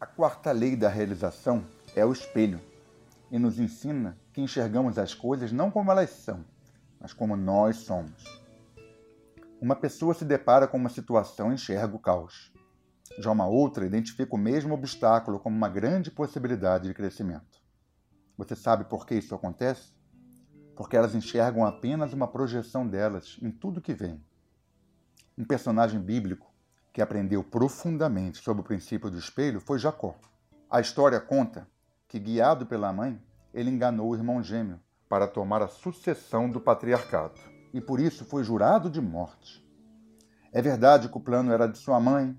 A quarta lei da realização é o espelho e nos ensina que enxergamos as coisas não como elas são, mas como nós somos. Uma pessoa se depara com uma situação e enxerga o caos. Já uma outra identifica o mesmo obstáculo como uma grande possibilidade de crescimento. Você sabe por que isso acontece? Porque elas enxergam apenas uma projeção delas em tudo que vem. Um personagem bíblico que aprendeu profundamente sobre o princípio do espelho foi Jacó. A história conta que, guiado pela mãe, ele enganou o irmão gêmeo para tomar a sucessão do patriarcado e por isso foi jurado de morte. É verdade que o plano era de sua mãe,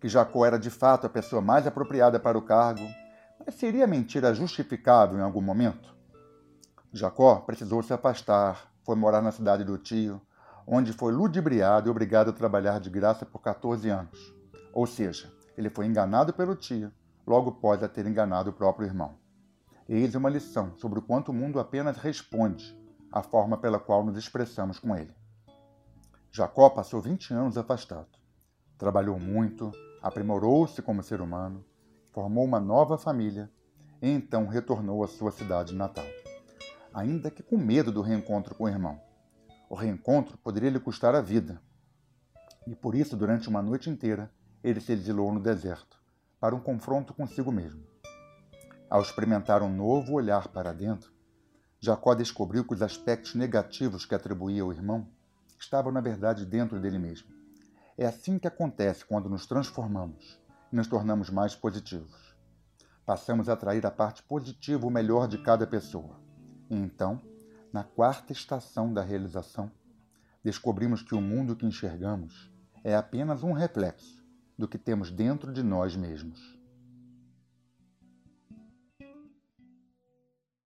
que Jacó era de fato a pessoa mais apropriada para o cargo, mas seria mentira justificável em algum momento? Jacó precisou se afastar, foi morar na cidade do tio, onde foi ludibriado e obrigado a trabalhar de graça por 14 anos. Ou seja, ele foi enganado pelo tio, logo após a ter enganado o próprio irmão. Eis uma lição sobre o quanto o mundo apenas responde à forma pela qual nos expressamos com ele. Jacó passou 20 anos afastado. Trabalhou muito, aprimorou-se como ser humano, formou uma nova família e então retornou à sua cidade natal. Ainda que com medo do reencontro com o irmão. O reencontro poderia lhe custar a vida. E por isso, durante uma noite inteira, ele se exilou no deserto, para um confronto consigo mesmo. Ao experimentar um novo olhar para dentro, Jacó descobriu que os aspectos negativos que atribuía ao irmão estavam, na verdade, dentro dele mesmo. É assim que acontece quando nos transformamos e nos tornamos mais positivos. Passamos a atrair a parte positiva, o melhor de cada pessoa. E então, na quarta estação da realização, descobrimos que o mundo que enxergamos é apenas um reflexo do que temos dentro de nós mesmos.